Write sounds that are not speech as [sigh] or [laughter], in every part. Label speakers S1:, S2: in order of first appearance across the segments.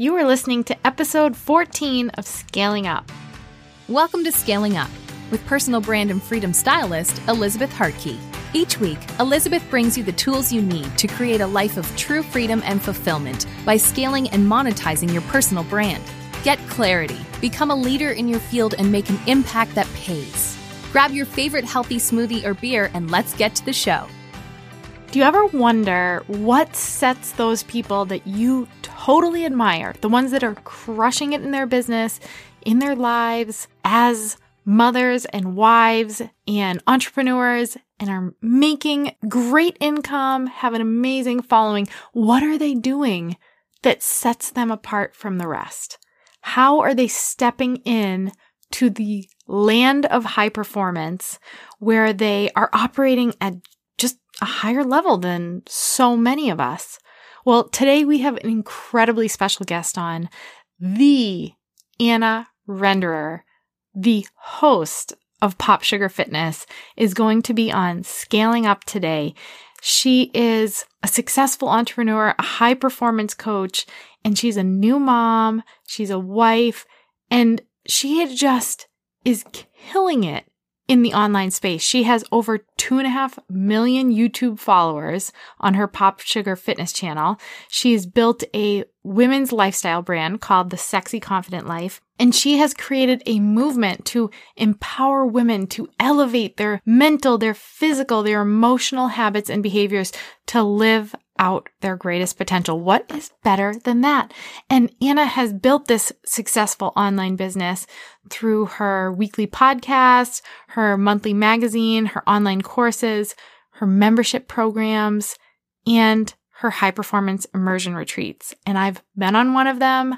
S1: You are listening to episode 14 of Scaling Up.
S2: Welcome to Scaling Up with personal brand and freedom stylist Elizabeth Hartkey. Each week, Elizabeth brings you the tools you need to create a life of true freedom and fulfillment by scaling and monetizing your personal brand. Get clarity, become a leader in your field, and make an impact that pays. Grab your favorite healthy smoothie or beer and let's get to the show.
S1: Do you ever wonder what sets those people that you totally admire, the ones that are crushing it in their business, in their lives, as mothers and wives and entrepreneurs, and are making great income, have an amazing following? What are they doing that sets them apart from the rest? How are they stepping in to the land of high performance where they are operating at a higher level than so many of us. Well, today we have an incredibly special guest on, the Anna Renderer, the host of Pop Sugar Fitness, is going to be on Scaling Up today. She is a successful entrepreneur, a high performance coach, and she's a new mom. She's a wife, and she just is killing it in the online space. She has over two and a half million YouTube followers on her Pop Sugar Fitness channel. She's built a women's lifestyle brand called The Sexy Confident Life. And she has created a movement to empower women to elevate their mental, their physical, their emotional habits and behaviors to live out their greatest potential. What is better than that? And Anna has built this successful online business through her weekly podcast, her monthly magazine, her online courses, her membership programs, and her high performance immersion retreats. And I've been on one of them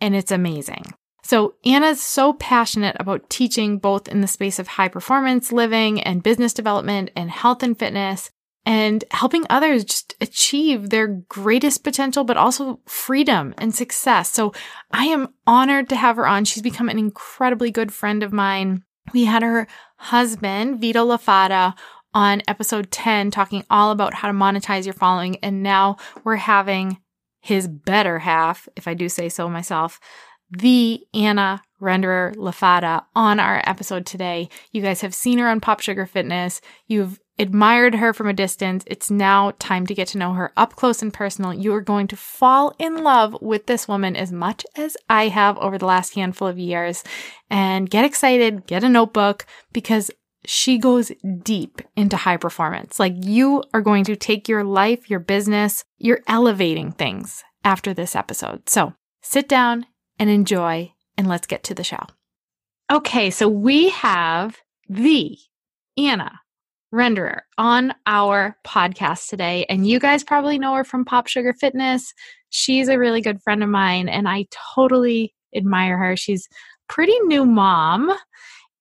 S1: and it's amazing. So Anna's so passionate about teaching both in the space of high performance living and business development and health and fitness and helping others just achieve their greatest potential, but also freedom and success. So I am honored to have her on. She's become an incredibly good friend of mine. We had her husband, Vito La Fata, on episode 10 talking all about how to monetize your following. And now we're having his better half, if I do say so myself, the Anna Renderer La Fata on our episode today. You guys have seen her on Pop Sugar Fitness. You've admired her from a distance. It's now time to get to know her up close and personal. You are going to fall in love with this woman as much as I have over the last handful of years. And get excited, get a notebook because she goes deep into high performance. Like you are going to take your life, your business, you're elevating things after this episode. So sit down and enjoy, and let's get to the show. Okay, so we have the Anna renderer on our podcast today. And you guys probably know her from Pop Sugar Fitness. She's a really good friend of mine, and I totally admire her. She's pretty new mom,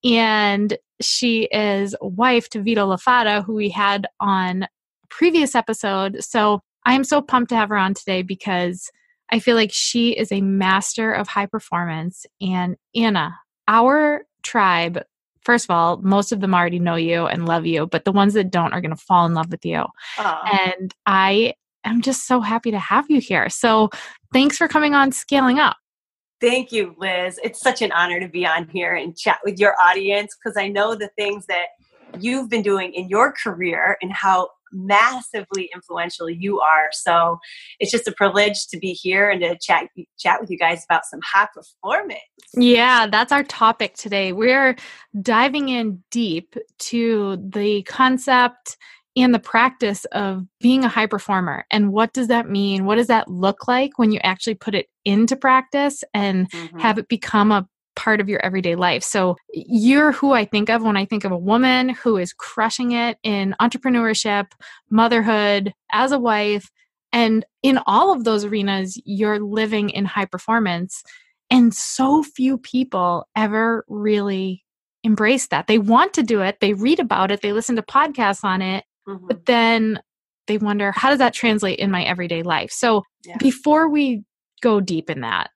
S1: and she is wife to Vito La Fata, who we had on previous episode. So I am so pumped to have her on today because I feel like she is a master of high performance. And Anna, our tribe first of all, most of them already know you and love you, but the ones that don't are going to fall in love with you. Aww. And I am just so happy to have you here. So thanks for coming on Scaling Up.
S3: Thank you, Liz. It's such an honor to be on here and chat with your audience because I know the things that you've been doing in your career and how massively influential you are. So it's just a privilege to be here and to chat chat with you guys about some high performance.
S1: Yeah, that's our topic today. We're diving in deep to the concept and the practice of being a high performer and what does that mean what does that look like when you actually put it into practice and mm-hmm. have it become a part of your everyday life. So you're who I think of when I think of a woman who is crushing it in entrepreneurship, motherhood, as a wife. And in all of those arenas, you're living in high performance. And so few people ever really embrace that. They want to do it, they read about it, they listen to podcasts on it, mm-hmm. but then they wonder, how does that translate in my everyday life? So yeah. before we go deep in that,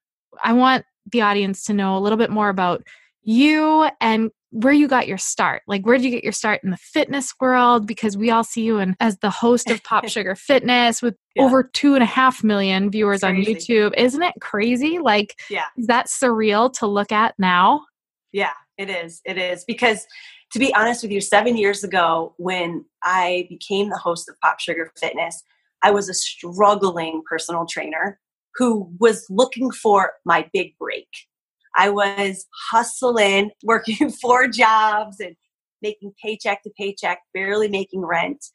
S1: I want the audience to know a little bit more about you and where you got your start. Like, where did you get your start in the fitness world? Because we all see you and as the host of Pop [laughs] Sugar Fitness with yeah. over two and a half million viewers on YouTube. Isn't it crazy? Like,
S3: yeah,
S1: is that surreal to look at now?
S3: Yeah, it is. It is because to be honest with you, seven years ago, when I became the host of Pop Sugar Fitness, I was a struggling personal trainer who was looking for my big break. I was hustling, [laughs] working four jobs and making paycheck to paycheck, barely making rent.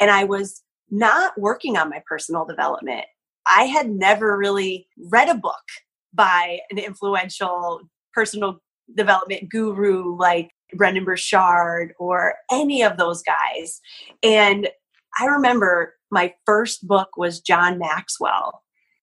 S3: And I was not working on my personal development. I had never really read a book by an influential personal development guru like Brendon Burchard or any of those guys. And I remember my first book was John Maxwell.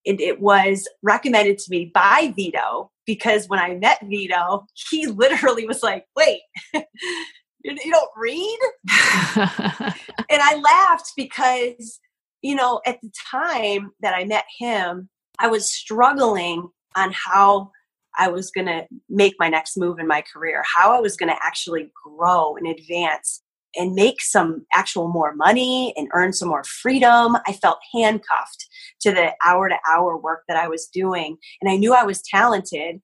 S3: And it was recommended to me by Vito because when I met Vito, he [laughs] literally was like, wait, [laughs] you don't read? [laughs] and I laughed because, you know, at the time that I met him, I was struggling on how I was going to make my next move in my career, how I was going to actually grow and advance and make some actual more money and earn some more freedom. I felt handcuffed to the hour to hour work that I was doing. And I knew I was talented.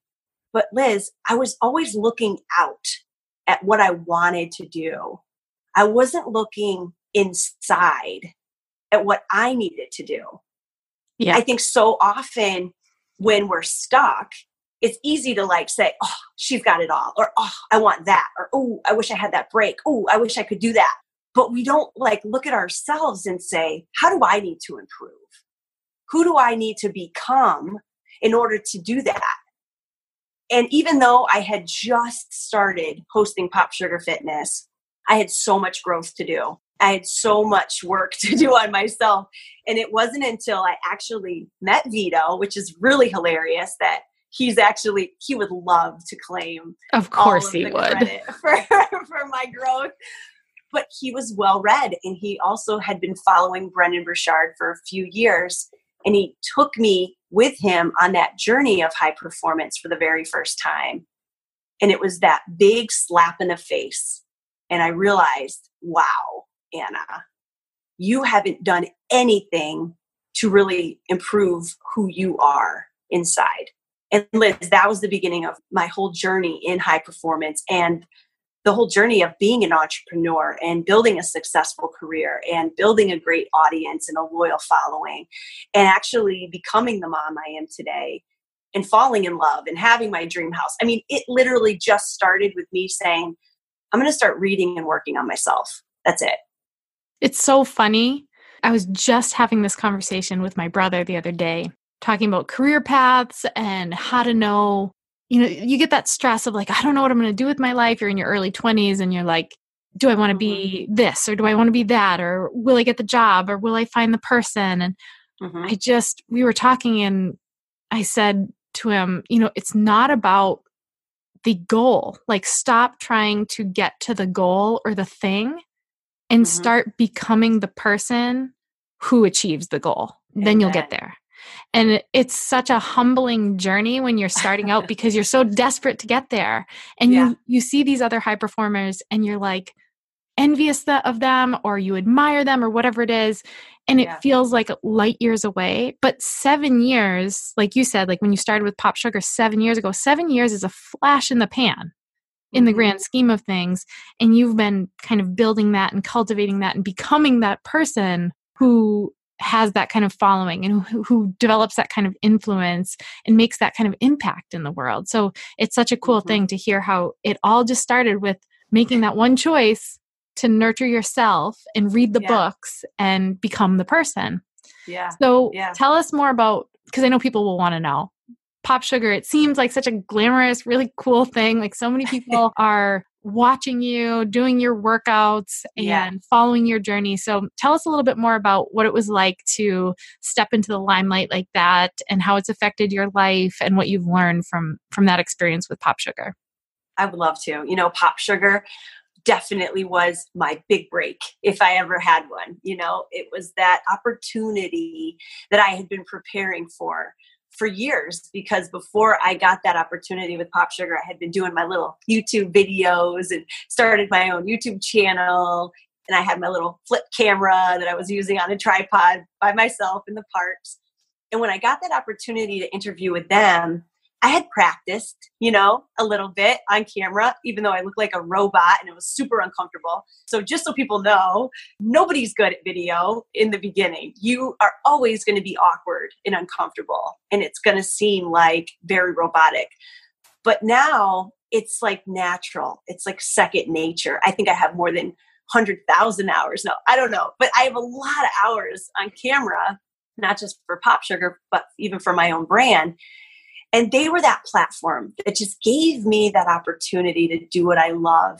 S3: But Liz, I was always looking out at what I wanted to do. I wasn't looking inside at what I needed to do. Yeah. I think so often when we're stuck, it's easy to like say, oh, she's got it all, or oh, I want that, or oh, I wish I had that break. Oh, I wish I could do that. But we don't like look at ourselves and say, how do I need to improve? Who do I need to become in order to do that? And even though I had just started hosting Pop Sugar Fitness, I had so much growth to do. I had so much work [laughs] to do on myself. And it wasn't until I actually met Vito, which is really hilarious that he's actually he would love to claim
S1: of course of he would [laughs]
S3: for, for my growth but he was well read and he also had been following Brendon Burchard for a few years and he took me with him on that journey of high performance for the very first time. And it was that big slap in the face. And i realized wow anna you haven't done anything to really improve who you are inside. And Liz, that was the beginning of my whole journey in high performance. And the whole journey of being an entrepreneur and building a successful career and building a great audience and a loyal following and actually becoming the mom I am today and falling in love and having my dream house. I mean, it literally just started with me saying, I'm going to start reading and working on myself. That's it.
S1: It's so funny. I was just having this conversation with my brother the other day talking about career paths and how to know you know you get that stress of like i don't know what i'm going to do with my life you're in your early 20s and you're like do i want to be mm-hmm. this or do i want to be that or will i get the job or will i find the person and mm-hmm. i just we were talking and i said to him you know it's not about the goal like stop trying to get to the goal or the thing and mm-hmm. start becoming the person who achieves the goal then you'll get there and it's such a humbling journey when you're starting out [laughs] because you're so desperate to get there and yeah. you you see these other high performers and you're like envious of them or you admire them or whatever it is and it yeah. feels like light years away but 7 years like you said like when you started with pop sugar 7 years ago 7 years is a flash in the pan in the mm-hmm. grand scheme of things and you've been kind of building that and cultivating that and becoming that person who has that kind of following and who, who, develops that kind of influence and makes that kind of impact in the world. So it's such a cool mm-hmm. thing to hear how it all just started with making that one choice to nurture yourself and read the yeah. books and become the person.
S3: Yeah.
S1: So
S3: yeah.
S1: tell us more about because I know people will want to know. Pop sugar, it seems like such a glamorous, really cool thing. Like so many people [laughs] are watching you, doing your workouts, and yeah. following your journey. So, tell us a little bit more about what it was like to step into the limelight like that, and how it's affected your life, and what you've learned from from that experience with Pop Sugar.
S3: I would love to. You know, Pop Sugar definitely was my big break if I ever had one. You know, it was that opportunity that I had been preparing for for years because before I got that opportunity with Pop Sugar, I had been doing my little YouTube videos and started my own YouTube channel. And I had my little flip camera that I was using on a tripod by myself in the parks. And when I got that opportunity to interview with them, I had practiced, you know, a little bit on camera, even though I looked like a robot and it was super uncomfortable. So, just so people know, nobody's good at video in the beginning. You are always going to be awkward and uncomfortable, and it's going to seem like very robotic. But now it's like natural, it's like second nature. I think I have more than 100,000 hours. No, I don't know, but I have a lot of hours on camera, not just for Pop Sugar, but even for my own brand and they were that platform that just gave me that opportunity to do what I love.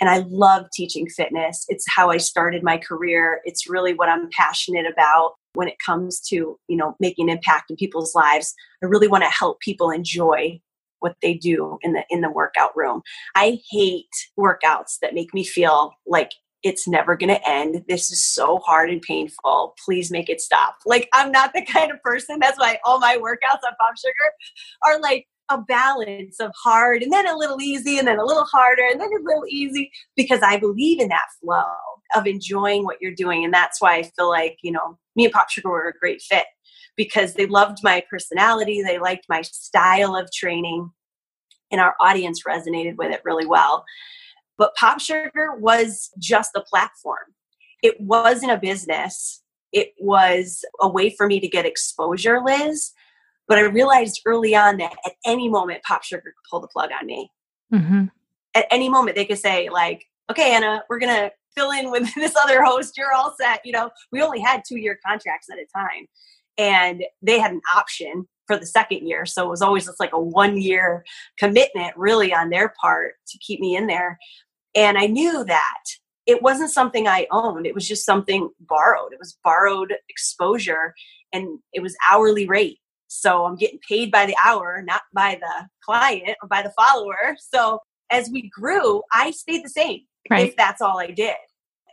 S3: And I love teaching fitness. It's how I started my career. It's really what I'm passionate about when it comes to, you know, making impact in people's lives. I really want to help people enjoy what they do in the in the workout room. I hate workouts that make me feel like it's never going to end. This is so hard and painful. Please make it stop. Like, I'm not the kind of person. That's why all my workouts on Pop Sugar are like a balance of hard and then a little easy and then a little harder and then a little easy because I believe in that flow of enjoying what you're doing. And that's why I feel like, you know, me and Pop Sugar were a great fit because they loved my personality, they liked my style of training, and our audience resonated with it really well. But Pop Sugar was just a platform. It wasn't a business. It was a way for me to get exposure, Liz. But I realized early on that at any moment, Pop Sugar could pull the plug on me. Mm-hmm. At any moment, they could say, like, okay, Anna, we're going to fill in with [laughs] this other host. You're all set. You know, we only had two year contracts at a time. And they had an option for the second year. So it was always just like a one year commitment, really, on their part to keep me in there. And I knew that it wasn't something I owned. It was just something borrowed. It was borrowed exposure and it was hourly rate. So I'm getting paid by the hour, not by the client or by the follower. So as we grew, I stayed the same right. if that's all I did.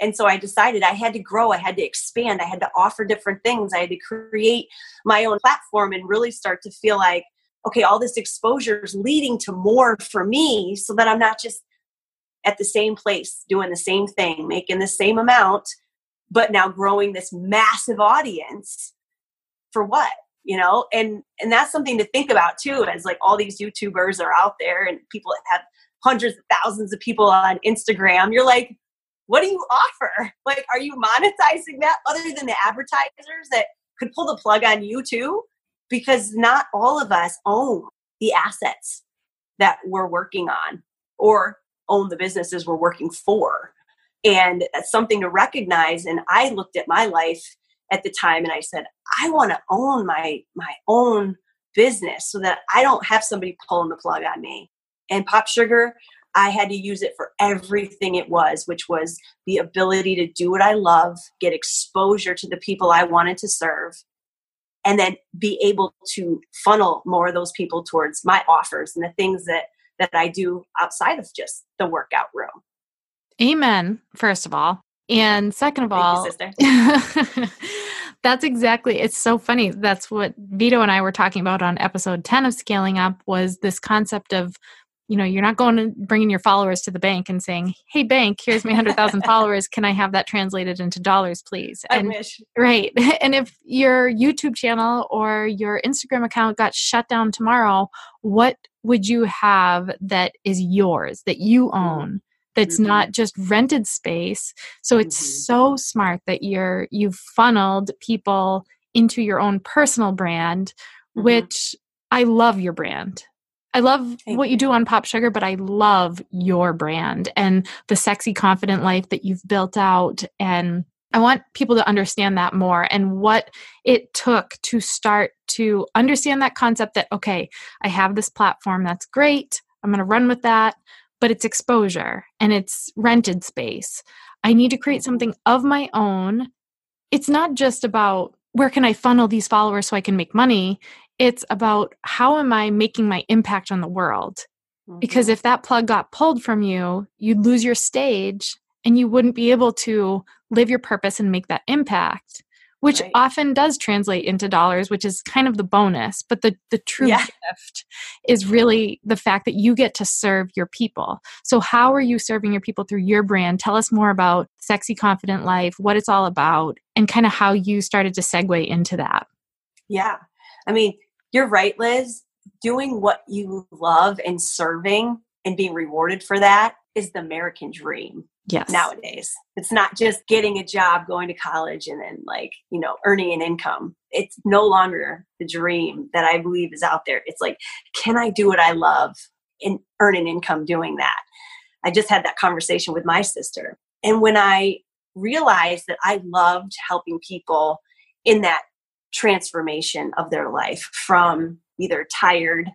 S3: And so I decided I had to grow, I had to expand, I had to offer different things, I had to create my own platform and really start to feel like, okay, all this exposure is leading to more for me so that I'm not just at the same place doing the same thing, making the same amount, but now growing this massive audience for what? You know, and and that's something to think about too, as like all these YouTubers are out there and people have hundreds of thousands of people on Instagram. You're like, what do you offer? [laughs] Like, are you monetizing that other than the advertisers that could pull the plug on you too? Because not all of us own the assets that we're working on or own the businesses we're working for. And that's something to recognize. And I looked at my life at the time and I said, I want to own my my own business so that I don't have somebody pulling the plug on me. And Pop Sugar, I had to use it for everything it was, which was the ability to do what I love, get exposure to the people I wanted to serve, and then be able to funnel more of those people towards my offers and the things that that I do outside of just the workout room.
S1: Amen, first of all. And second of all, you, [laughs] that's exactly it's so funny. That's what Vito and I were talking about on episode 10 of Scaling Up was this concept of you know you're not going to bringing your followers to the bank and saying hey bank here's my 100000 [laughs] followers can i have that translated into dollars please
S3: and, I wish.
S1: right [laughs] and if your youtube channel or your instagram account got shut down tomorrow what would you have that is yours that you mm-hmm. own that's mm-hmm. not just rented space so it's mm-hmm. so smart that you're you've funneled people into your own personal brand mm-hmm. which i love your brand I love Thank what you do on Pop Sugar, but I love your brand and the sexy, confident life that you've built out. And I want people to understand that more and what it took to start to understand that concept that, okay, I have this platform that's great. I'm going to run with that, but it's exposure and it's rented space. I need to create mm-hmm. something of my own. It's not just about where can I funnel these followers so I can make money? It's about how am I making my impact on the world? Mm-hmm. Because if that plug got pulled from you, you'd lose your stage and you wouldn't be able to live your purpose and make that impact. which
S3: Right.
S1: often does translate into dollars, which is kind of the bonus. But the, the true
S3: Yeah.
S1: gift is really the fact that you get to serve your people. So, how are you serving your people through your brand? Tell us more about Sexy Confident Life, what it's all about, and kind of how you started to segue into that.
S3: Yeah. I mean, you're right, Liz. Doing what you love and serving and being rewarded for that is the American dream
S1: Yes.
S3: nowadays. It's not just getting a job, going to college, and then like, you know, earning an income. It's no longer the dream that I believe is out there. It's like, can I do what I love and earn an income doing that? I just had that conversation with my sister. And when I realized that I loved helping people in that transformation of their life from either tired,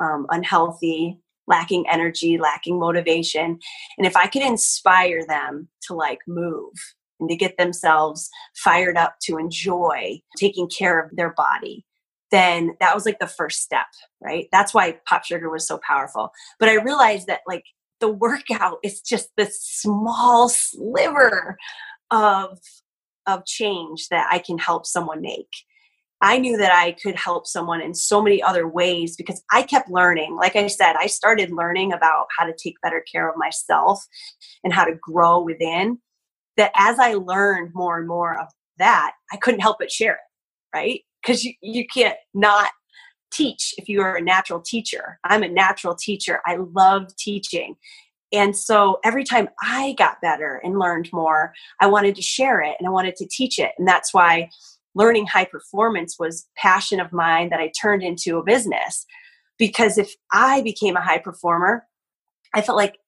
S3: um, unhealthy, lacking energy, lacking motivation. And if I could inspire them to like move and to get themselves fired up to enjoy taking care of their body, then that was like the first step, right? That's why Pop Sugar was so powerful. But I realized that like the workout is just this small sliver of of change that I can help someone make. I knew that I could help someone in so many other ways because I kept learning. Like I said, I started learning about how to take better care of myself and how to grow within. That as I learned more and more of that, I couldn't help but share it, right? Because you, you can't not teach if you are a natural teacher. I'm a natural teacher. I love teaching. And so every time I got better and learned more, I wanted to share it and I wanted to teach it. And that's why learning high performance was passion of mine that I turned into a business. Because if I became a high performer, I felt like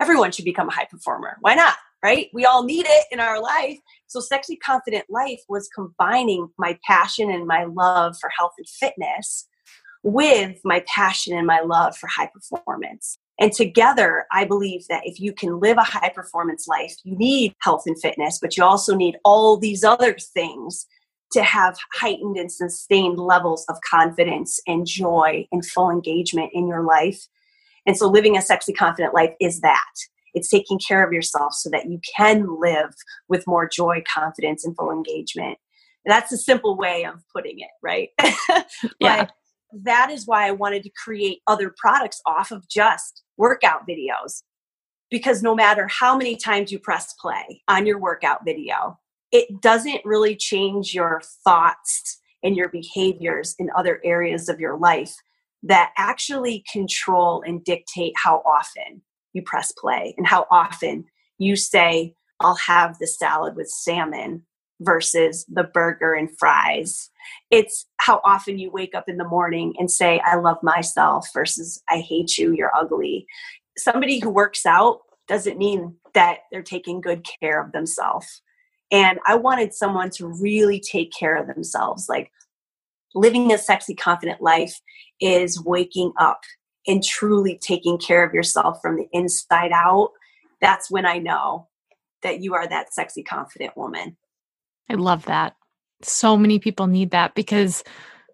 S3: everyone should become a high performer. Why not? Right? We all need it in our life. So Sexy Confident Life was combining my passion and my love for health and fitness with my passion and my love for high performance. And together, I believe that if you can live a high performance life, you need health and fitness, but you also need all these other things to have heightened and sustained levels of confidence and joy and full engagement in your life. And so, living a sexy, confident life is that. It's taking care of yourself so that you can live with more joy, confidence, and full engagement. That's a simple way of putting it, right? [laughs]
S1: Yeah.
S3: But that is why I wanted to create other products off of just workout videos. Because no matter how many times you press play on your workout video, it doesn't really change your thoughts and your behaviors in other areas of your life that actually control and dictate how often you press play and how often you say, I'll have the salad with salmon versus the burger and fries. It's how often you wake up in the morning and say, I love myself versus I hate you, you're ugly. Somebody who works out doesn't mean that they're taking good care of themselves. And I wanted someone to really take care of themselves. Like living a sexy, confident life is waking up and truly taking care of yourself from the inside out. That's when I know that you are that sexy, confident woman.
S1: I love that. So many people need that because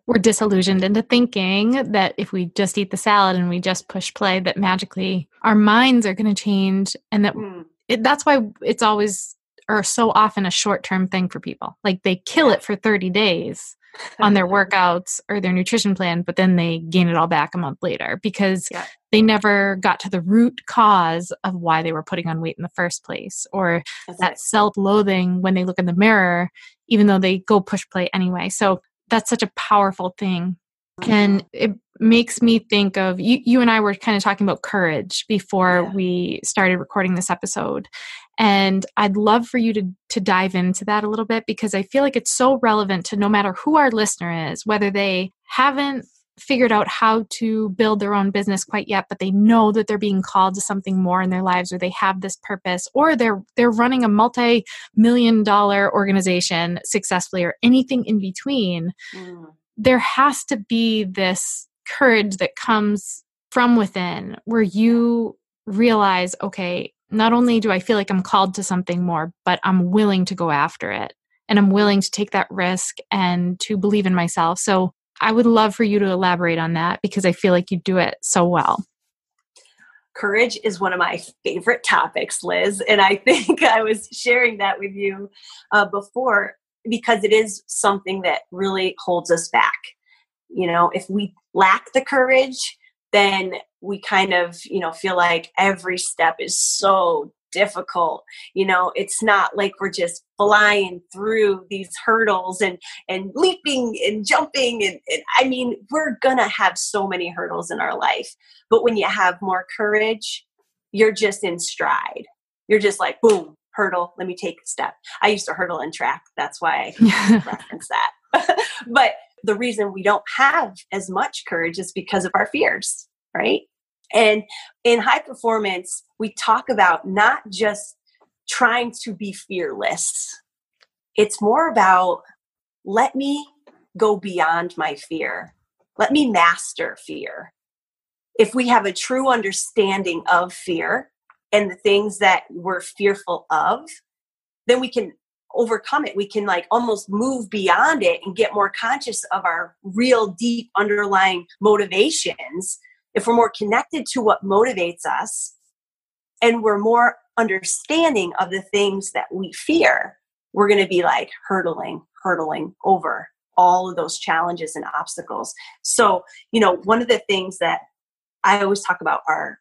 S1: we're disillusioned into thinking that if we just eat the salad and we just push play, that magically our minds are going to change, and that
S3: Mm.
S1: it, that's why it's always or so often a short term thing for people. Like they kill it for 30 days [laughs] on their workouts or their nutrition plan, but then they gain it all back a month later because
S3: Yeah.
S1: they never got to the root cause of why they were putting on weight in the first place or
S3: That's
S1: that self loathing when they look in the mirror, even though they go push play anyway. So that's such a powerful thing. And mm-hmm. it makes me think of you, you and I were kind of talking about courage before
S3: Yeah.
S1: we started recording this episode. And I'd love for you to, to dive into that a little bit because I feel like it's so relevant to no matter who our listener is, whether they haven't figured out how to build their own business quite yet but they know that they're being called to something more in their lives or they have this purpose or they're they're running a multi-million dollar organization successfully or anything in between
S3: Mm.
S1: there has to be this courage that comes from within where you realize okay not only do i feel like i'm called to something more but i'm willing to go after it and i'm willing to take that risk and to believe in myself so i would love for you to elaborate on that because i feel like you do it so well
S3: Courage is one of my favorite topics, Liz. And I [laughs] think I was sharing that with you uh, before. because it is something that really holds us back. You know, if we lack the courage, then we kind of, you know, feel like every step is so difficult you know? It's not like we're just flying through these hurdles and and leaping and jumping and, and, i mean we're gonna have so many hurdles in our life but when you have more courage you're just in stride. You're just like boom hurdle let me take a step. I used to hurdle in track that's why i [laughs] reference that. [laughs] But the reason we don't have as much courage is because of our fears right and in high performance, we talk about not just trying to be fearless, it's more about let me go beyond my fear, let me master fear. If we have a true understanding of fear and the things that we're fearful of, then we can overcome it. We can like almost move beyond it and get more conscious of our real deep underlying motivations if we're more connected to what motivates us and we're more understanding of the things that we fear, we're going to be like hurdling, hurdling over all of those challenges and obstacles. So, you know, one of the things that I always talk about are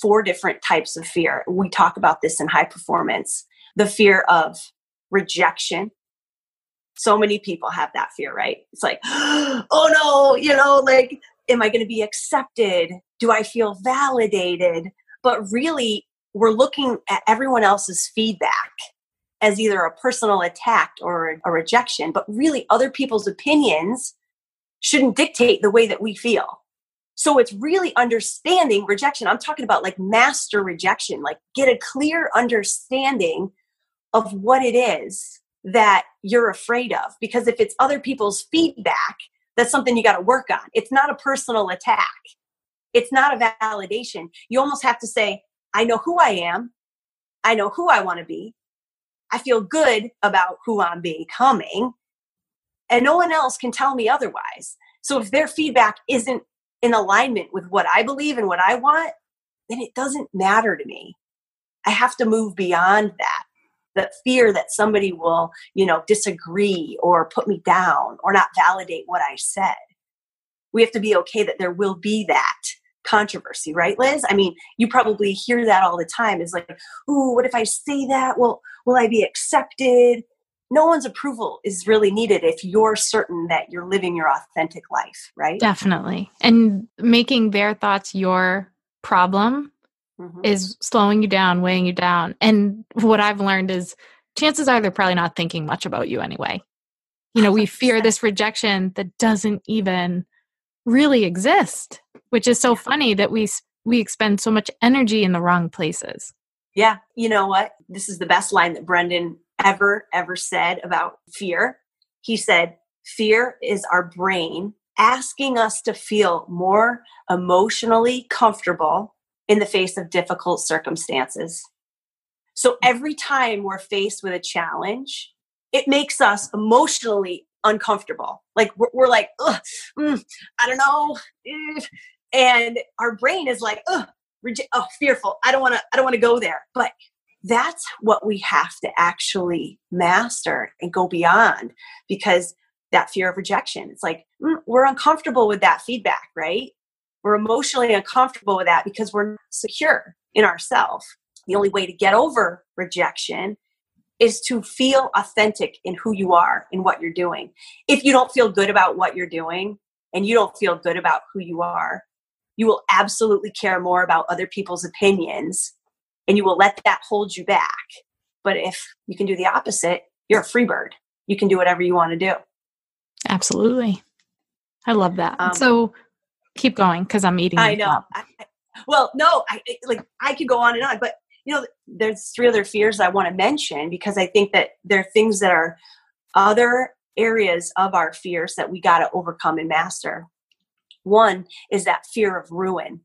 S3: four different types of fear. We talk about this in high performance the fear of rejection. So many people have that fear, right? It's like, [gasps] oh no, you know, like am I going to be accepted? Do I feel validated? But really, we're looking at everyone else's feedback as either a personal attack or a rejection, but really, other people's opinions shouldn't dictate the way that we feel. So it's really understanding rejection. I'm talking about like master rejection, like get a clear understanding of what it is that you're afraid of. Because if it's other people's feedback, that's something you got to work on. It's not a personal attack. It's not a validation. You almost have to say, I know who I am. I know who I want to be. I feel good about who I'm becoming. And no one else can tell me otherwise. So if their feedback isn't in alignment with what I believe and what I want, then it doesn't matter to me. I have to move beyond that the fear that somebody will, you know, disagree or put me down or not validate what I said. We have to be okay that there will be that controversy, right, Liz? I mean, you probably hear that all the time. Is like, ooh, what if I say that? Well, will I be accepted? No one's approval is really needed if you're certain that you're living your authentic life, right?
S1: Definitely. And making their thoughts your problem mm-hmm. is slowing you down, weighing you down. And what I've learned is chances are they're probably not thinking much about you anyway. You know, we fear this rejection that doesn't even really exist, which is so funny that we we expend so much energy in the wrong places.
S3: Yeah, you know what? This is the best line that Brendon ever ever said about fear. He said, "Fear is our brain asking us to feel more emotionally comfortable in the face of difficult circumstances. So every time we're faced with a challenge, it makes us emotionally uncomfortable. Like we're, we're like, mm, I don't know, and our brain is like, oh, fearful. I don't want to. I don't want to go there. But that's what we have to actually master and go beyond because that fear of rejection. It's like mm, we're uncomfortable with that feedback, right? We're emotionally uncomfortable with that because we're not secure in ourselves. The only way to get over rejection is to feel authentic in who you are and what you're doing. If you don't feel good about what you're doing and you don't feel good about who you are, you will absolutely care more about other people's opinions and you will let that hold you back. But if you can do the opposite, you're a free bird. You can do whatever you want to do.
S1: Absolutely. I love that. Um, so, keep going because I'm eating.
S3: I know. I, well, no, I like I could go on and on, but you know, there's three other fears I want to mention because I think that there are things that are other areas of our fears that we got to overcome and master. One is that fear of ruin,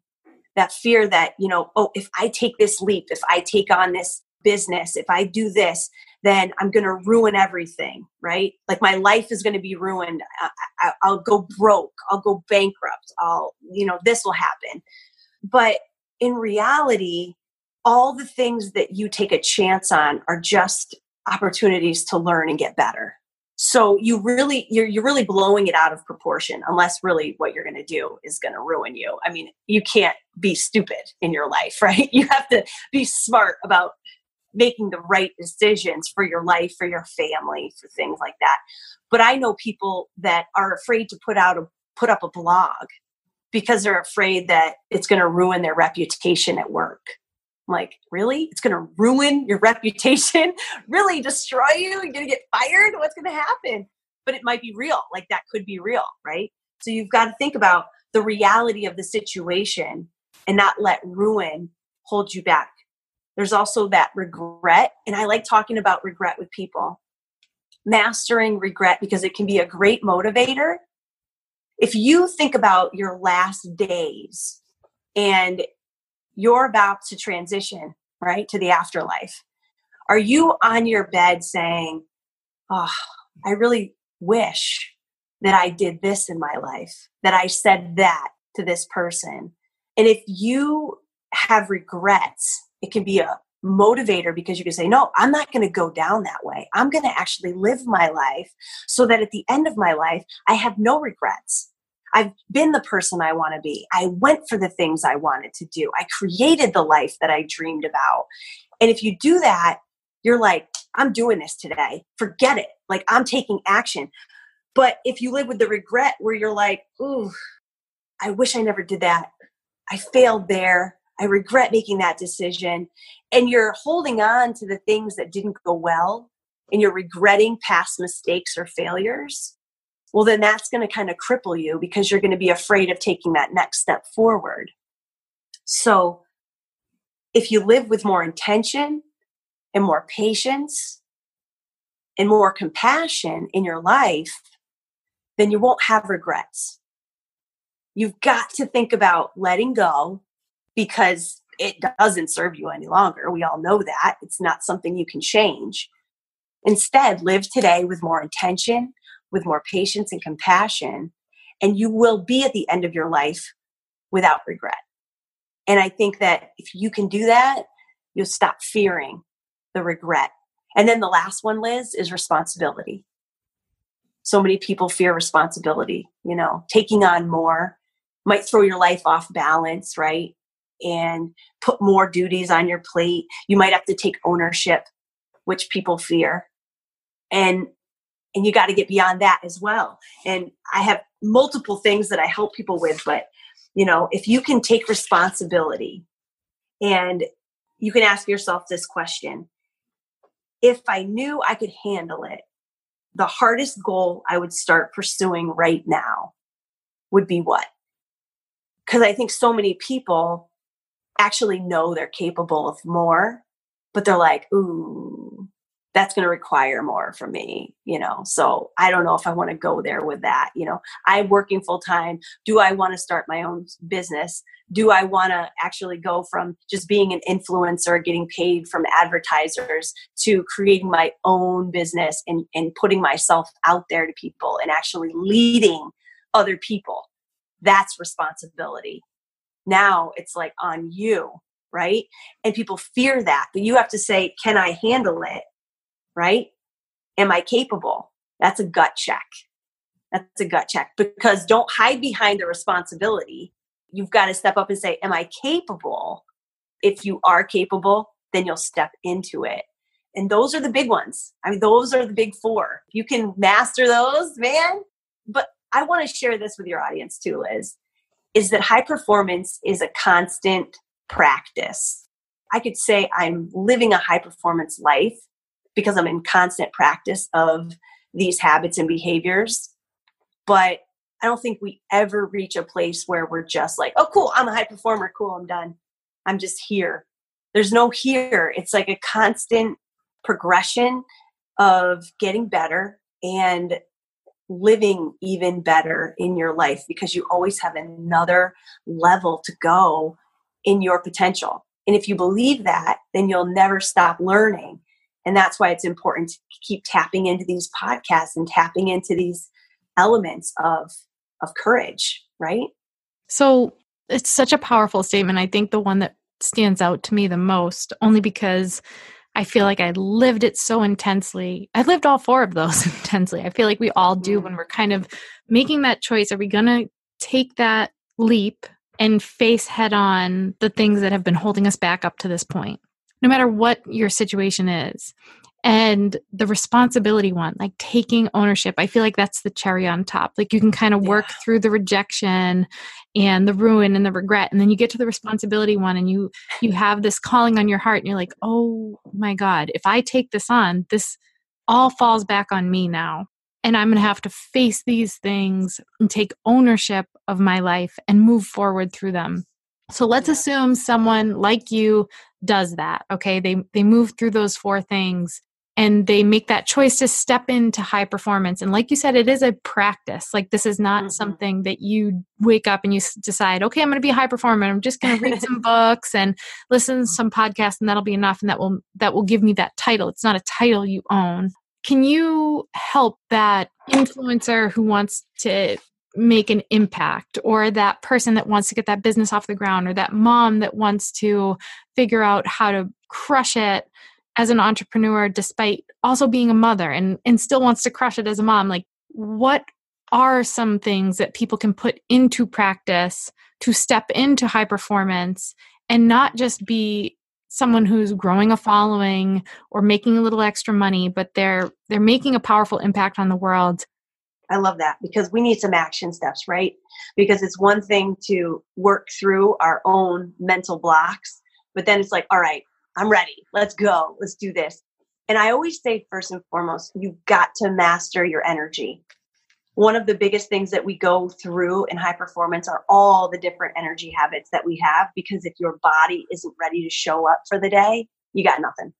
S3: that fear that, you know, oh, if I take this leap, if I take on this business, if I do this, then I'm going to ruin everything, right? Like my life is going to be ruined. I, will go broke. I'll go bankrupt. I'll, you know, this will happen. But in reality, all the things that you take a chance on are just opportunities to learn and get better. so you really you're you're really blowing it out of proportion unless really what you're going to do is going to ruin you i mean you can't be stupid in your life [laughs] right you have to be smart about making the right decisions for your life for your family for things like that but i know people that are afraid to put out a put up a blog because they're afraid that it's going to ruin their reputation at work I'm like, really? It's going to ruin your [laughs] reputation? really destroy you? You're going to get fired? What's going to happen? But it might be real. Like that could be real, right? So you've got to think about the reality of the situation and not let ruin hold you back. There's also that regret. And I like talking about regret with people. Mastering regret because it can be a great motivator. If you think about your last days and you're about to transition, right, to the afterlife, are you on your bed saying, Oh, I really wish that I did this in my life, that I said that to this person? And if you have regrets, it can be a motivator because you can say, No, I'm not going to go down that way. I'm going to actually live my life so that at the end of my life, I have no regrets. I've been the person I want to be. I went for the things I wanted to do. I created the life that I dreamed about. And if you do that, you're like, I'm doing this today. Forget it. Like, I'm taking action. But if you live with the regret where you're like, ooh, I wish I never did that. I failed there. I regret making that decision. And you're holding on to the things that didn't go well and you're regretting past mistakes or failures well, then that's going to kind of cripple you because you're going to be afraid of taking that next step forward. So, if you live with more intention and more patience and more compassion in your life, then you won't have regrets. You've got to think about letting go because it doesn't serve you any longer. We all know that. It's not something you can change. Instead, live today with more intention with more patience and compassion, and you will be at the end of your life without regret. And I think that if you can do that, you'll stop fearing the regret. And then the last one, Liz, is responsibility. So many people fear responsibility, you know, taking on more might throw your life off balance, right? And put more duties on your plate. You might have to take ownership, which people fear. And and you got to get beyond that as well and i have multiple things that i help people with but you know if you can take responsibility and you can ask yourself this question if i knew i could handle it the hardest goal i would start pursuing right now would be what because i think so many people actually know they're capable of more but they're like ooh that's going to require more from me you know? So i don't know if i want to go there with that you know? I'm working full time do i want to start my own business? Do i want to actually go from just being an influencer getting paid from advertisers to creating my own business and, and putting myself out there to people and actually leading other people? That's responsibility now it's like on you right and people fear that but you have to say can i handle it right? Am I capable? That's a gut check. That's a gut check because don't hide behind the responsibility. You've got to step up and say, Am I capable? If you are capable, then you'll step into it. And those are the big ones. I mean, those are the big four. You can master those, man. But I want to share this with your audience too, Liz, is that high performance is a constant practice. I could say I'm living a high performance life because I'm in constant practice of these habits and behaviors. But I don't think we ever reach a place where we're just like, oh, cool, I'm a high performer. Cool, I'm done. I'm just here. There's no here. It's like a constant progression of getting better and living even better in your life because you always have another level to go in your potential. And if you believe that, then you'll never stop learning. And that's why it's important to keep tapping into these podcasts and tapping into these elements of of courage right?
S1: So it's such a powerful statement. I think the one that stands out to me the most only because I feel like I lived it so intensely. I lived all four of those [laughs] intensely. I feel like we all do when mm-hmm. we're kind of making that choice. Are we going to take that leap and face head on the things that have been holding us back up to this point? No matter what your situation is and the responsibility one like taking ownership i feel like that's the cherry on top. Like you can kind of work yeah. through the rejection and the ruin and the regret and then you get to the responsibility one and you you have this calling on your heart and you're like oh my god if i take this on this all falls back on me now and i'm going to have to face these things and take ownership of my life and move forward through them. So let's assume someone like you does that okay? They they move through those four things and they make that choice to step into high performance. And like you said it is a practice. Like this is not mm-hmm. something that you wake up and you decide okay i'm going to be a high performer. I'm just going to read some books and listen to some podcasts and that'll be enough and that will that will give me that title. It's not a title you own. Can you help that influencer who wants to make an impact or that person that wants to get that business off the ground or that mom that wants to figure out how to crush it as an entrepreneur despite also being a mother and and still wants to crush it as a mom like what are some things that people can put into practice to step into high performance and not just be someone who's growing a following or making a little extra money but they're they're making a powerful impact on the world
S3: I love that because we need some action steps, right? Because it's one thing to work through our own mental blocks, but then it's like, all right, I'm ready. Let's go. Let's do this. And I always say, first and foremost, you've got to master your energy. One of the biggest things that we go through in high performance are all the different energy habits that we have. Because if your body isn't ready to show up for the day, you got nothing.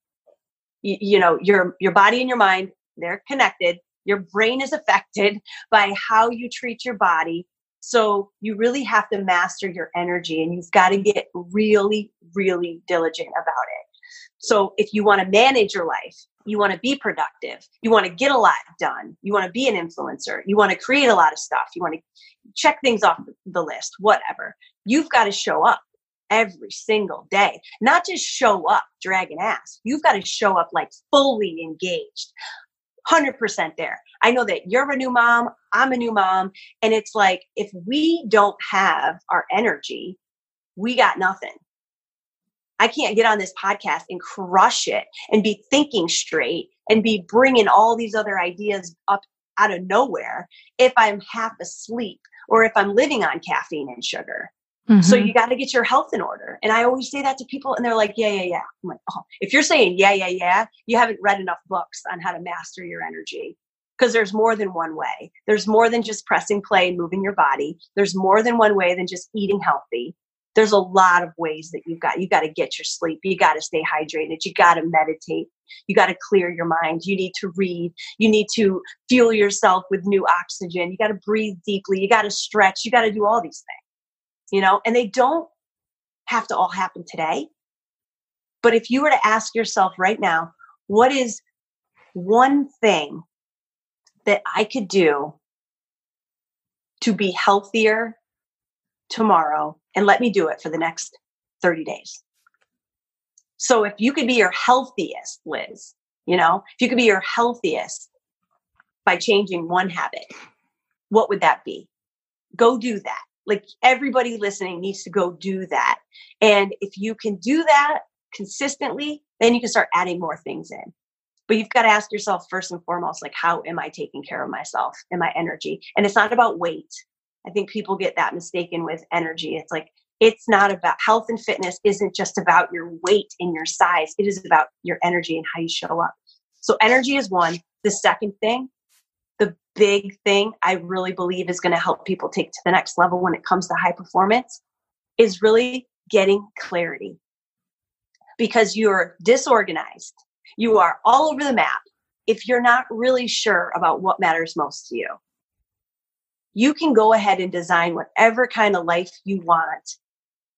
S3: You, you know, your your body and your mind they're connected. Your brain is affected by how you treat your body. So you really have to master your energy, and you've got to get really, really diligent about it. So if you want to manage your life, you want to be productive, you want to get a lot done, you want to be an influencer, you want to create a lot of stuff, you want to check things off the list, whatever. You've got to show up every single day, not just show up dragging ass. You've got to show up like fully engaged. 100% there. I know that you're a new mom, I'm a new mom, and it's like if we don't have our energy, we got nothing. I can't get on this podcast and crush it and be thinking straight and be bringing all these other ideas up out of nowhere if I'm half asleep or if I'm living on caffeine and sugar. Mm-hmm. So you got to get your health in order. And I always say that to people and they're like, yeah, yeah, yeah. I'm like, oh, if you're saying yeah, yeah, yeah, you haven't read enough books on how to master your energy because there's more than one way. There's more than just pressing play and moving your body. There's more than one way than just eating healthy there's a lot of ways that you've got you got to get your sleep you got to stay hydrated you got to meditate you got to clear your mind you need to read you need to fuel yourself with new oxygen you got to breathe deeply you got to stretch you got to do all these things you know and they don't have to all happen today. But if you were to ask yourself right now what is one thing that i could do to be healthier tomorrow and let me do it for the next 30 days. So if you could be your healthiest, Liz, you know, if you could be your healthiest by changing one habit, what would that be? Go do that. Like everybody listening needs to go do that. And if you can do that consistently, then you can start adding more things in. But you've got to ask yourself first and foremost, like, how am I taking care of myself and my energy? And it's not about weight. I think people get that mistaken with energy. It's like it's not about health and fitness isn't just about your weight and your size. It is about your energy and how you show up. So energy is one. The second thing, the big thing I really believe is going to help people take to the next level when it comes to high performance is really getting clarity. Because you're disorganized, you are all over the map if you're not really sure about what matters most to you you can go ahead and design whatever kind of life you want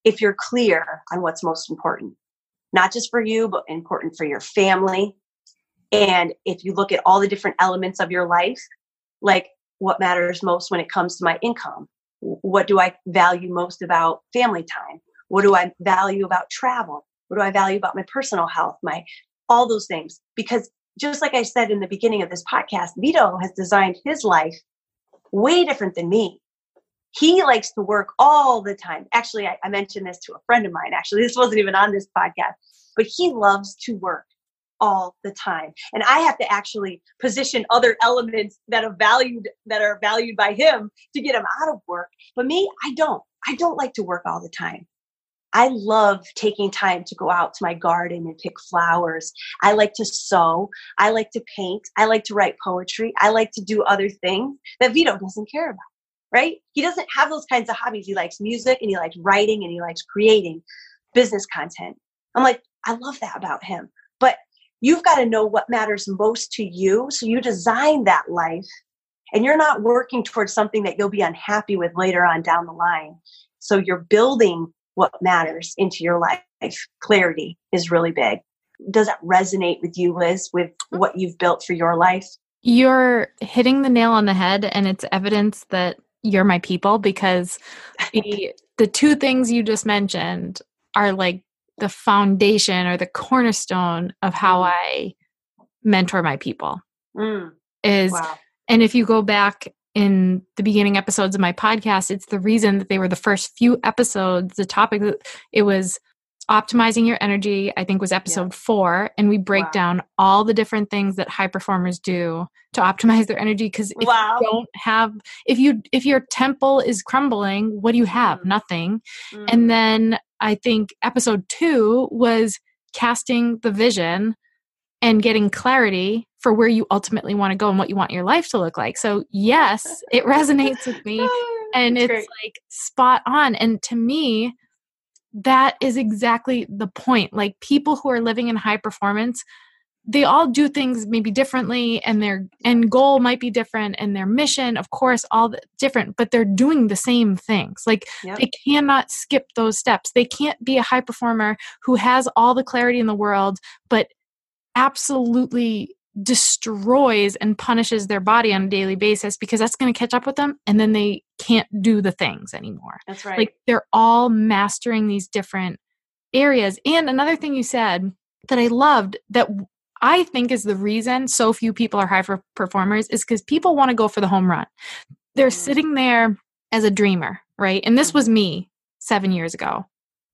S3: if you're clear on what's most important, not just for you, but important for your family. And if you look at all the different elements of your life, like what matters most when it comes to my income, what do I value most about family time? What do I value about travel? What do I value about my personal health, my all those things. Because just like I said in the beginning of this podcast, Vito has designed his life way different than me. He likes to work all the time. Actually, I, I mentioned this to a friend of mine. Actually, this wasn't even on this podcast, but he loves to work all the time and i have to actually position other elements that are valued that are valued by him to get him out of work but me i don't i don't like to work all the time I love taking time to go out to my garden and pick flowers. I like to sew. I like to paint. I like to write poetry. I like to do other things that Vito doesn't care about, right? He doesn't have those kinds of hobbies. He likes music and he likes writing and he likes creating business content. I'm like, I love that about him. But you've got to know what matters most to you. So you design that life and you're not working towards something that you'll be unhappy with later on down the line. So you're building what matters into your life. Clarity is really big. Does that resonate with you, Liz, with what you've built for your life?
S1: You're hitting the nail on the head, and it's evidence that you're my people because the the two things you just mentioned are like the foundation or the cornerstone of how mm. I mentor my people. Mm. Is wow. and if you go back in the beginning episodes of my podcast it's the reason that they were the first few episodes the topic that it was optimizing your energy i think was episode yeah. four and we break wow. down all the different things that high performers do to optimize their energy because if wow. you don't have if you if your temple is crumbling what do you have mm. nothing mm. and then i think episode two was casting the vision and getting clarity for where you ultimately want to go and what you want your life to look like. So, yes, it resonates with me [laughs] and it's great. like spot on. And to me, that is exactly the point. Like people who are living in high performance, they all do things maybe differently and their end goal might be different and their mission of course all different but they're doing the same things like yep. they cannot skip those steps they can't be a high performer who has all the clarity in the world but absolutely destroys and punishes their body on a daily basis because that's going to catch up with them and then they can't do the things anymore.
S3: That's right.
S1: Like they're all mastering these different areas. And another thing you said that I loved that I think is the reason so few people are high performers is because people want to go for the home run. They're mm. sitting there as a dreamer, right? And this was mm-hmm. me seven years ago.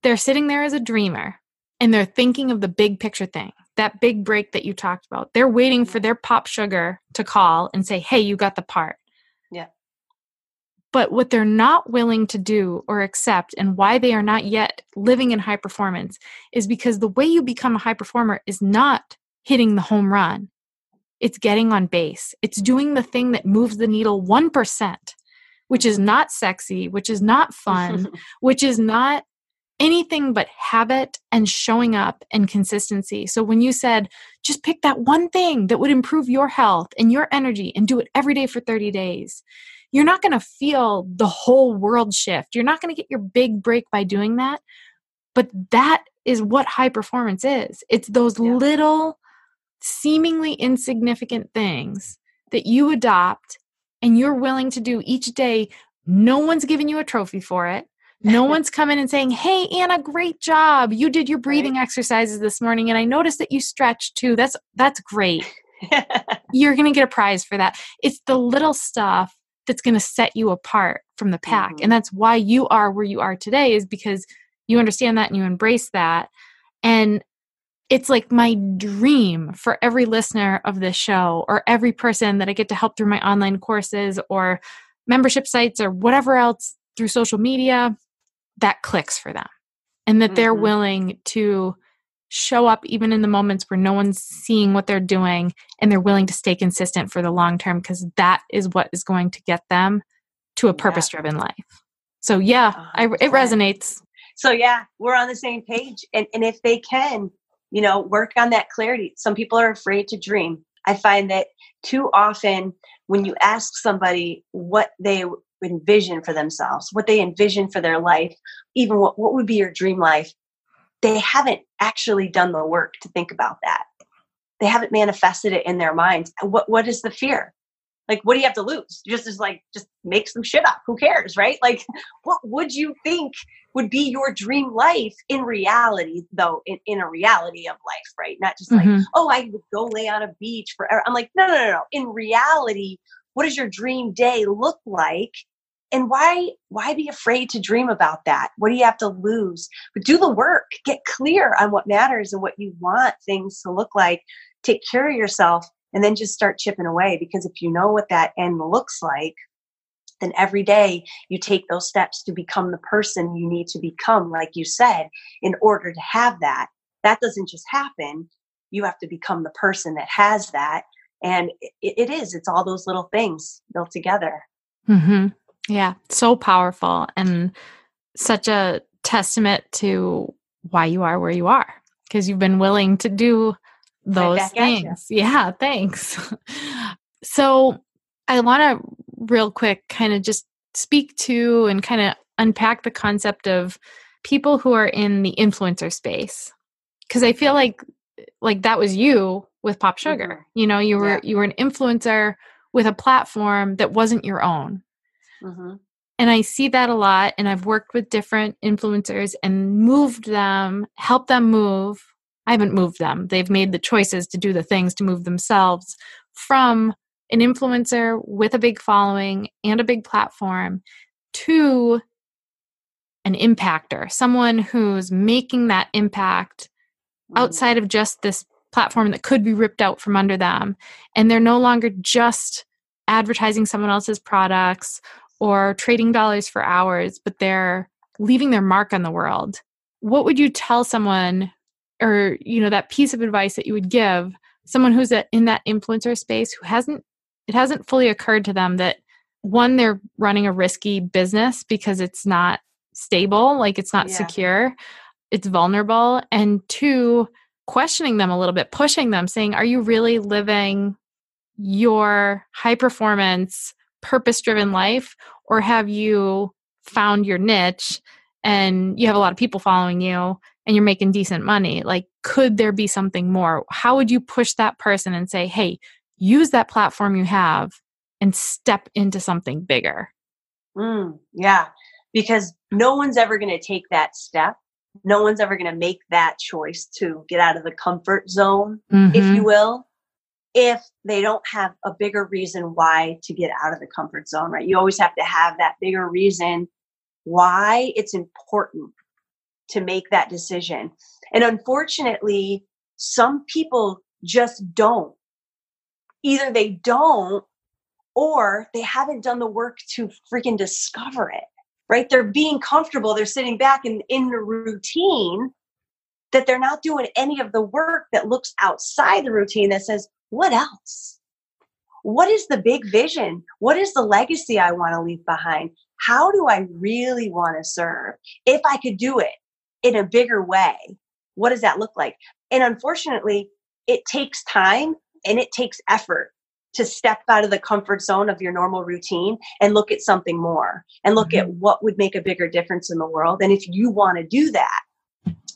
S1: They're sitting there as a dreamer and they're thinking of the big picture thing that big break that you talked about. They're waiting mm-hmm. for their POPSUGAR to call and say, hey, you got the part.
S3: Yeah.
S1: But what they're not willing to do or accept, and why they are not yet living in high performance, is because the way you become a high performer is not hitting the home run, it's getting on base, it's doing the thing that moves the needle 1%, which is not sexy, which is not fun, [laughs] which is not anything but habit and showing up and consistency. So when you said just pick that one thing that would improve your health and your energy and do it every day for 30 days, you're not going to feel the whole world shift. You're not going to get your big break by doing that. But that is what high performance is. It's those yeah. little seemingly insignificant things that you adopt and you're willing to do each day. No one's giving you a trophy for it no one's coming and saying, Hey, Anna, great job. You did your breathing right. exercises this morning and I noticed that you stretched too. That's that's great. [laughs] You're gonna get a prize for that. It's the little stuff that's gonna set you apart from the pack. Mm-hmm. And that's why you are where you are today, is because you understand that and you embrace that. And it's like my dream for every listener of this show or every person that I get to help through my online courses or membership sites or whatever else through social media that clicks for them and that mm-hmm. they're willing to show up even in the moments where no one's seeing what they're doing and they're willing to stay consistent for the long term because that is what is going to get them to a purpose driven yeah. life. So yeah I, it resonates.
S3: So yeah we're on the same page and, and if they can you know work on that clarity. Some people are afraid to dream. I find that too often when you ask somebody what they envision for themselves, what they envision for their life, even what, what would be your dream life, they haven't actually done the work to think about that. They haven't manifested it in their minds. What what is the fear? Like, what do you have to lose? Just as like, just make some shit up. Who cares, right? Like, [laughs] what would you think would be your dream life in reality, though, in, in a reality of life, right? Not just like, mm-hmm. oh, I would go lay on a beach forever. I'm like, no, no, no, no. In reality, what does your dream day look like? And why why be afraid to dream about that? What do you have to lose? But do the work. Get clear on what matters and what you want things to look like. Take care of yourself and then just start chipping away because if you know what that end looks like then every day you take those steps to become the person you need to become like you said in order to have that that doesn't just happen you have to become the person that has that and it, it is it's all those little things built together
S1: mm-hmm. Yeah so powerful and such a testament to why you are where you are because you've been willing to do those things. Yeah, thanks. [laughs] so I want to real quick kind of just speak to and kind of unpack the concept of people who are in the influencer space because I feel like like that was you with POPSUGAR. Mm-hmm. You know, you were yeah. you were an influencer with a platform that wasn't your own. Mm-hmm. And I see that a lot. And I've worked with different influencers and moved them, helped them move I haven't moved them. They've made the choices to do the things to move themselves from an influencer with a big following and a big platform to an impactor, someone who's making that impact mm. outside of just this platform that could be ripped out from under them. And they're no longer just advertising someone else's products or trading dollars for hours, but they're leaving their mark on the world. What would you tell someone or you know that piece of advice that you would give someone who's in that influencer space who hasn't it hasn't fully occurred to them that one they're running a risky business because it's not stable like it's not yeah. secure it's vulnerable and two questioning them a little bit pushing them saying are you really living your high performance purpose driven life or have you found your niche and you have a lot of people following you and you're making decent money like could there be something more how would you push that person and say hey use that platform you have and step into something bigger
S3: mm, yeah because no one's ever going to take that step no one's ever going to make that choice to get out of the comfort zone mm-hmm. if you mm-hmm. will if they don't have a bigger reason why to get out of the comfort zone right you always have to have that bigger reason why it's important to make that decision. And unfortunately, some people just don't. Either they don't or they haven't done the work to freaking discover it, right? They're being comfortable, they're sitting back and in the routine that they're not doing any of the work that looks outside the routine that says, what else? What is the big vision? What is the legacy I want to leave behind? How do I really want to serve? If I could do it, in a bigger way what does that look like and unfortunately it takes time and it takes effort to step out of the comfort zone of your normal routine and look at something more and look mm-hmm. at what would make a bigger difference in the world and if you want to do that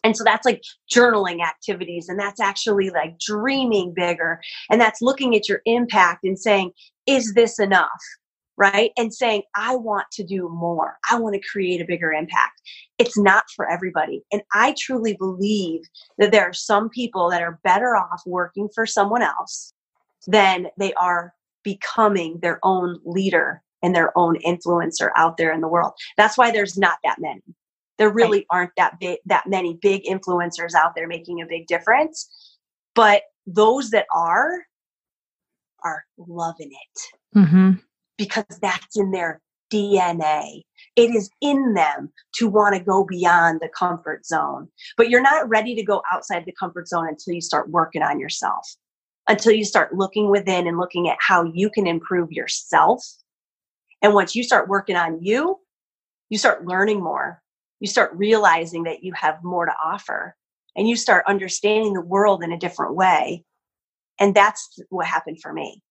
S3: and so that's like journaling activities and that's actually like dreaming bigger and that's looking at your impact and saying is this enough right? And saying, I want to do more. I want to create a bigger impact. It's not for everybody. And I truly believe that there are some people that are better off working for someone else than they are becoming their own leader and their own influencer out there in the world. That's why there's not that many. There really right. aren't that big, that many big influencers out there making a big difference. But those that are, are loving it. Mm-hmm because that's in their DNA. It is in them to want to go beyond the comfort zone. But you're not ready to go outside the comfort zone until you start working on yourself, until you start looking within and looking at how you can improve yourself. And once you start working on you, you start learning more. You start realizing that you have more to offer and you start understanding the world in a different way. And that's what happened for me.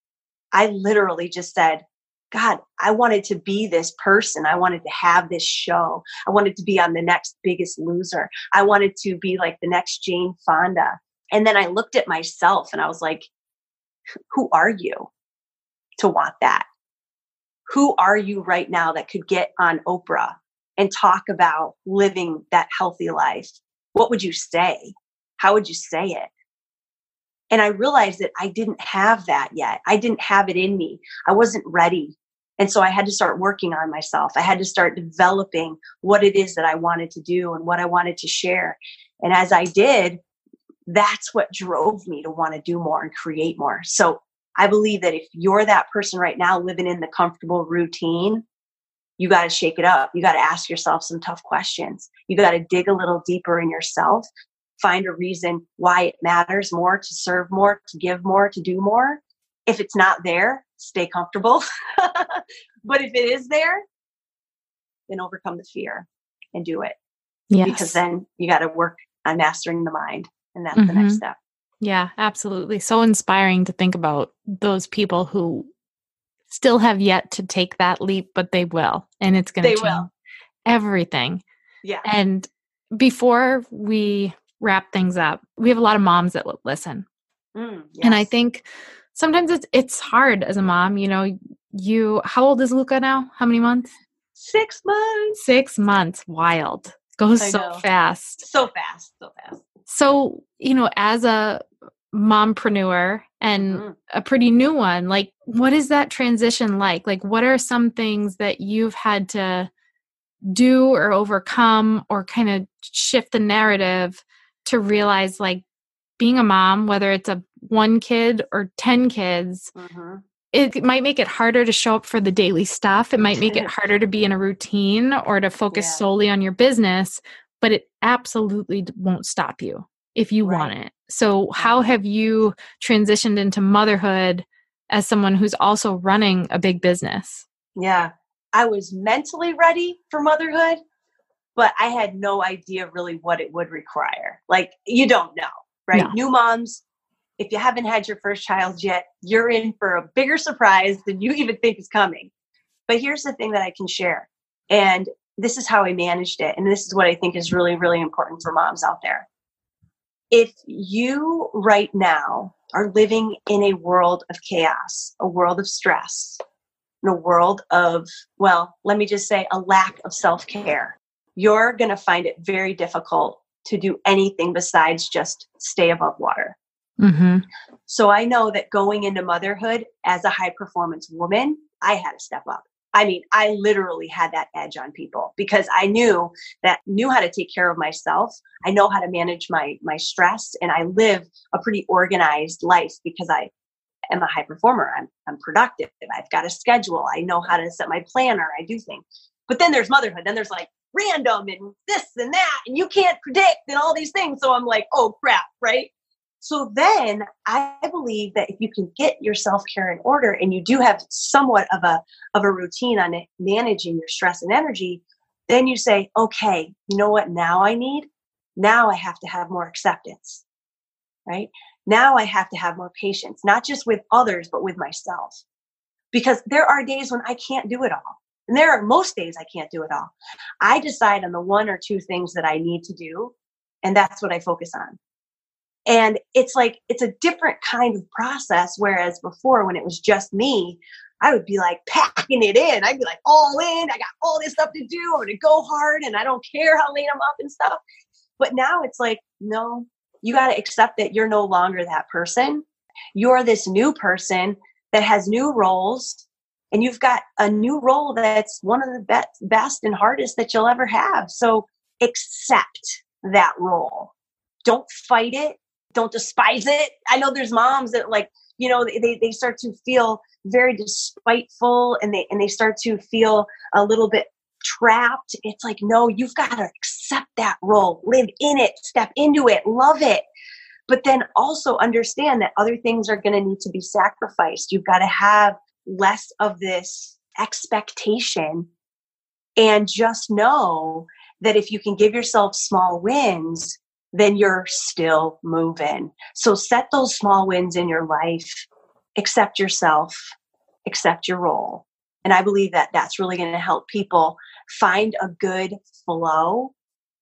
S3: I literally just said, God, I wanted to be this person. I wanted to have this show. I wanted to be on the next biggest loser. I wanted to be like the next Jane Fonda. And then I looked at myself and I was like, who are you? to want that? Who are you right now that could get on Oprah and talk about living that healthy life? What would you say? How would you say it? And I realized that I didn't have that yet. I didn't have it in me. I wasn't ready. And so I had to start working on myself. I had to start developing what it is that I wanted to do and what I wanted to share. And as I did, that's what drove me to want to do more and create more. So I believe that if you're that person right now living in the comfortable routine, you got to shake it up. You got to ask yourself some tough questions. You got to dig a little deeper in yourself, find a reason why it matters more to serve more, to give more, to do more. If it's not there, stay comfortable. [laughs] but if it is there, then overcome the fear and do it. Yes. Because then you got to work on mastering the mind. And that's mm-hmm. the next mm-hmm. step.
S1: Yeah, absolutely. So inspiring to think about those people who still have yet to take that leap, but they will. And it's going to change will. everything.
S3: Yeah.
S1: And before we wrap things up, we have a lot of moms that listen. Mm, yes. And I think sometimes it's it's hard as a mom, you know, you how old is Luca now? How many months?
S3: 6 months.
S1: 6 months. Wild. Goes I so know. fast.
S3: So fast. So fast.
S1: So, you know, as a mompreneur and mm-hmm. a pretty new one, like what is that transition like? Like what are some things that you've had to do or overcome or kind of shift the narrative to realize like being a mom, whether it's a one kid or 10 kids, mm-hmm. it might make it harder to show up for the daily stuff. It might make it [laughs] harder to be in a routine or to focus yeah. solely on your business, but it absolutely won't stop you if you right. want it. So, how have you transitioned into motherhood as someone who's also running a big business?
S3: Yeah, I was mentally ready for motherhood, but I had no idea really what it would require. Like, you don't know, right? No. New moms, if you haven't had your first child yet, you're in for a bigger surprise than you even think is coming. But here's the thing that I can share. And this is how I managed it. And this is what I think is really, really important for moms out there. If you right now are living in a world of chaos, a world of stress, in a world of, well, let me just say, a lack of self care, you're going to find it very difficult to do anything besides just stay above water. Mm-hmm. So I know that going into motherhood as a high performance woman, I had to step up. I mean, I literally had that edge on people because I knew that knew how to take care of myself. I know how to manage my my stress and I live a pretty organized life because I am a high performer. I'm I'm productive. I've got a schedule. I know how to set my planner. I do things. But then there's motherhood. Then there's like random and this and that and you can't predict and all these things. So I'm like, "Oh crap," right? So then I believe that if you can get your self-care in order and you do have somewhat of a of a routine on managing your stress and energy, then you say, okay, you know what now I need? Now I have to have more acceptance. Right? Now I have to have more patience, not just with others, but with myself. Because there are days when I can't do it all. And there are most days I can't do it all. I decide on the one or two things that I need to do, and that's what I focus on. And it's like, it's a different kind of process. Whereas before, when it was just me, I would be like packing it in. I'd be like all in. I got all this stuff to do. I'm going to go hard and I don't care how late I'm up and stuff. But now it's like, no, you got to accept that you're no longer that person. You're this new person that has new roles and you've got a new role that's one of the best, best and hardest that you'll ever have. So accept that role. Don't fight it don't despise it. I know there's moms that like, you know, they, they start to feel very despiteful and they and they start to feel a little bit trapped. It's like, no, you've got to accept that role, live in it, step into it, love it. But then also understand that other things are going to need to be sacrificed. You've got to have less of this expectation and just know that if you can give yourself small wins, then you're still moving. So set those small wins in your life, accept yourself, accept your role. And I believe that that's really going to help people find a good flow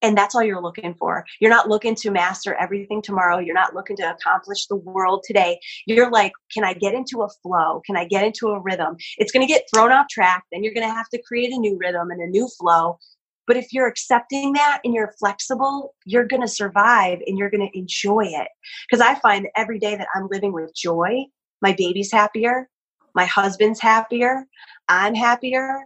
S3: and that's all you're looking for. You're not looking to master everything tomorrow. You're not looking to accomplish the world today. You're like, can I get into a flow? Can I get into a rhythm? It's going to get thrown off track. Then you're going to have to create a new rhythm and a new flow. But if you're accepting that and you're flexible, you're going to survive and you're going to enjoy it. Because I find every day that I'm living with joy, my baby's happier, my husband's happier, I'm happier,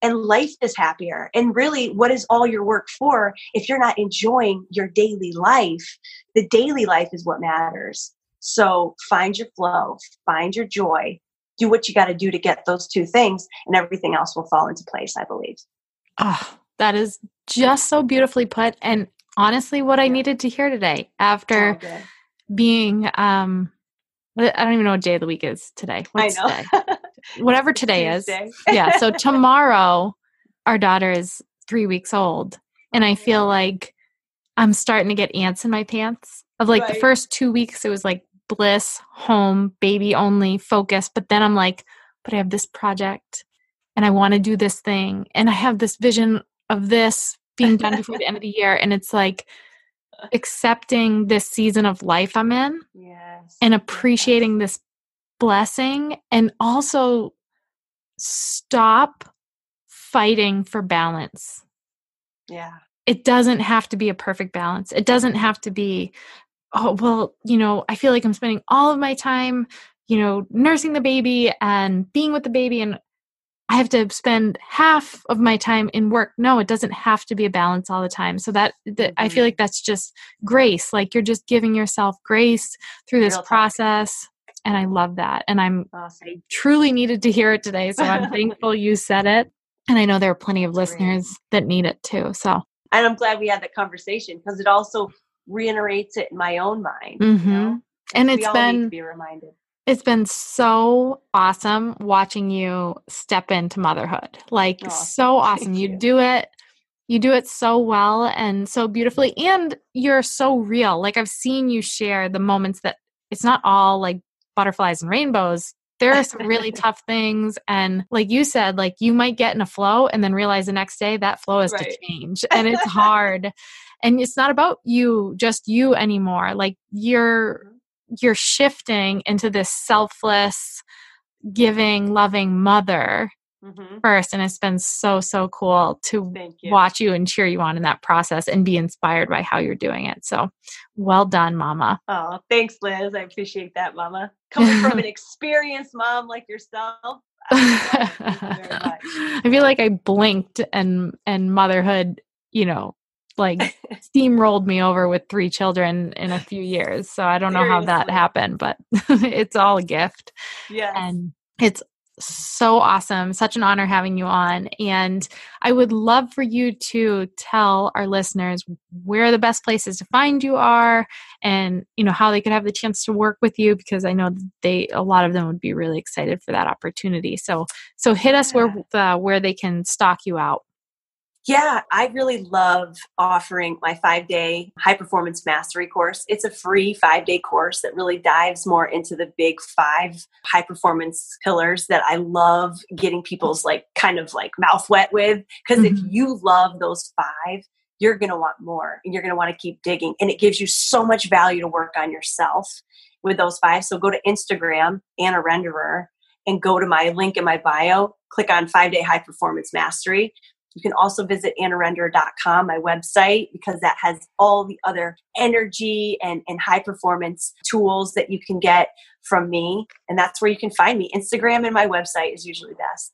S3: and life is happier. And really, what is all your work for if you're not enjoying your daily life? The daily life is what matters. So find your flow, find your joy, do what you got to do to get those two things, and everything else will fall into place, I believe.
S1: Oh, that is just so beautifully put. And honestly, what I needed to hear today after oh, being, um, I don't even know what day of the week is today. What's
S3: I know.
S1: Today? Whatever today is. yeah. So [laughs] tomorrow, our daughter is three weeks old. And I feel like I'm starting to get ants in my pants. Of like right. the first two weeks, it was like bliss, home, baby only, focus. But then I'm like, but I have this project and I want to do this thing. And I have this vision of this being done before the end of the year. And it's like, accepting this season of life I'm in
S3: yes.
S1: and appreciating this blessing and also stop fighting for balance.
S3: Yeah.
S1: It doesn't have to be a perfect balance. It doesn't have to be, oh, well, you know, I feel like I'm spending all of my time, you know, nursing the baby and being with the baby and I have to spend half of my time in work. No, it doesn't have to be a balance all the time. So that, that mm-hmm. I feel mm-hmm. like that's just grace. Like you're just giving yourself grace through this Real process. And I love that. And I'm awesome. I truly needed to hear it today. So I'm [laughs] thankful you said it. And I know there are plenty of listeners that need it too. So
S3: and I'm glad we had that conversation because it also reiterates it in my own mind.
S1: Mm-hmm. You know? And it's been
S3: be reminded
S1: it's been so awesome watching you step into motherhood. Like oh, so awesome. You, you do it you do it so well and so beautifully and you're so real. Like I've seen you share the moments that it's not all like butterflies and rainbows. There are some really [laughs] tough things and like you said like you might get in a flow and then realize the next day that flow has right. to change and it's [laughs] hard. and it's not about you just you anymore. Like you're you're shifting into this selfless, giving, loving mother mm-hmm. first. And it's been so, so cool to you. watch you and cheer you on in that process and be inspired by how you're doing it. So well done, Mama.
S3: Oh, thanks, Liz. I appreciate that, Mama. Coming from an [laughs] experienced mom like yourself.
S1: I [laughs] feel like I blinked and and motherhood, you know, like steamrolled me over with three children in a few years. So I don't know how that happened, but [laughs] it's all a gift.
S3: Yeah.
S1: And it's so awesome. Such an honor having you on. And I would love for you to tell our listeners where the best places to find you are and you know how they could have the chance to work with you because I know they a lot of them would be really excited for that opportunity. So so hit us where uh, where they can stalk you out.
S3: Yeah, I really love offering my five day high performance mastery course. It's a free five day course that really dives more into the big five high performance pillars that I love getting people's like kind of like mouth wet with. Because mm-hmm. if you love those five, you're going to want more and you're going to want to keep digging. And it gives you so much value to work on yourself with those five. So go to Instagram, Anna Renderos, and go to my link in my bio, click on five day high performance mastery you can also visit annarender.com, my website, because that has all the other energy and, and high performance tools that you can get from me. And that's where you can find me. Instagram and my website is usually best.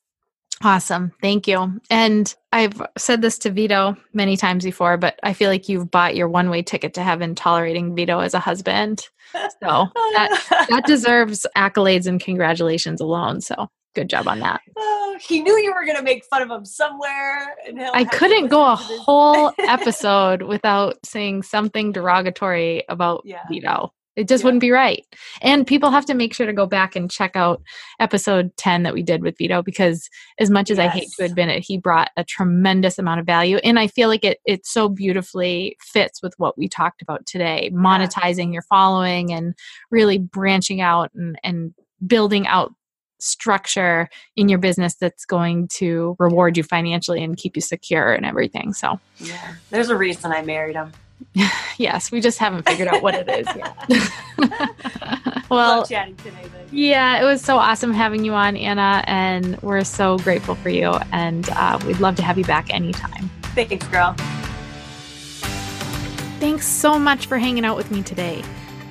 S1: Awesome. Thank you. And I've said this to Vito many times before, but I feel like you've bought your one way ticket to heaven tolerating Vito as a husband. So [laughs] that, that deserves accolades and congratulations alone. So good job on that.
S3: Uh, he knew you were going to make fun of him somewhere.
S1: I couldn't go a whole [laughs] episode without saying something derogatory about yeah. Vito. It just yeah. wouldn't be right. And people have to make sure to go back and check out episode 10 that we did with Vito because as much as yes. I hate to admit it, he brought a tremendous amount of value. And I feel like it it so beautifully fits with what we talked about today, monetizing yeah. your following and really branching out and, and building out structure in your business that's going to reward you financially and keep you secure and everything. So,
S3: yeah, there's a reason I married him. [laughs]
S1: yes, we just haven't figured out what it is yet. [laughs] [laughs] well,
S3: chatting today.
S1: Yeah, it was so awesome having you on, Anna, and we're so grateful for you. And uh, we'd love to have you back anytime.
S3: Thanks, girl.
S1: Thanks so much for hanging out with me today.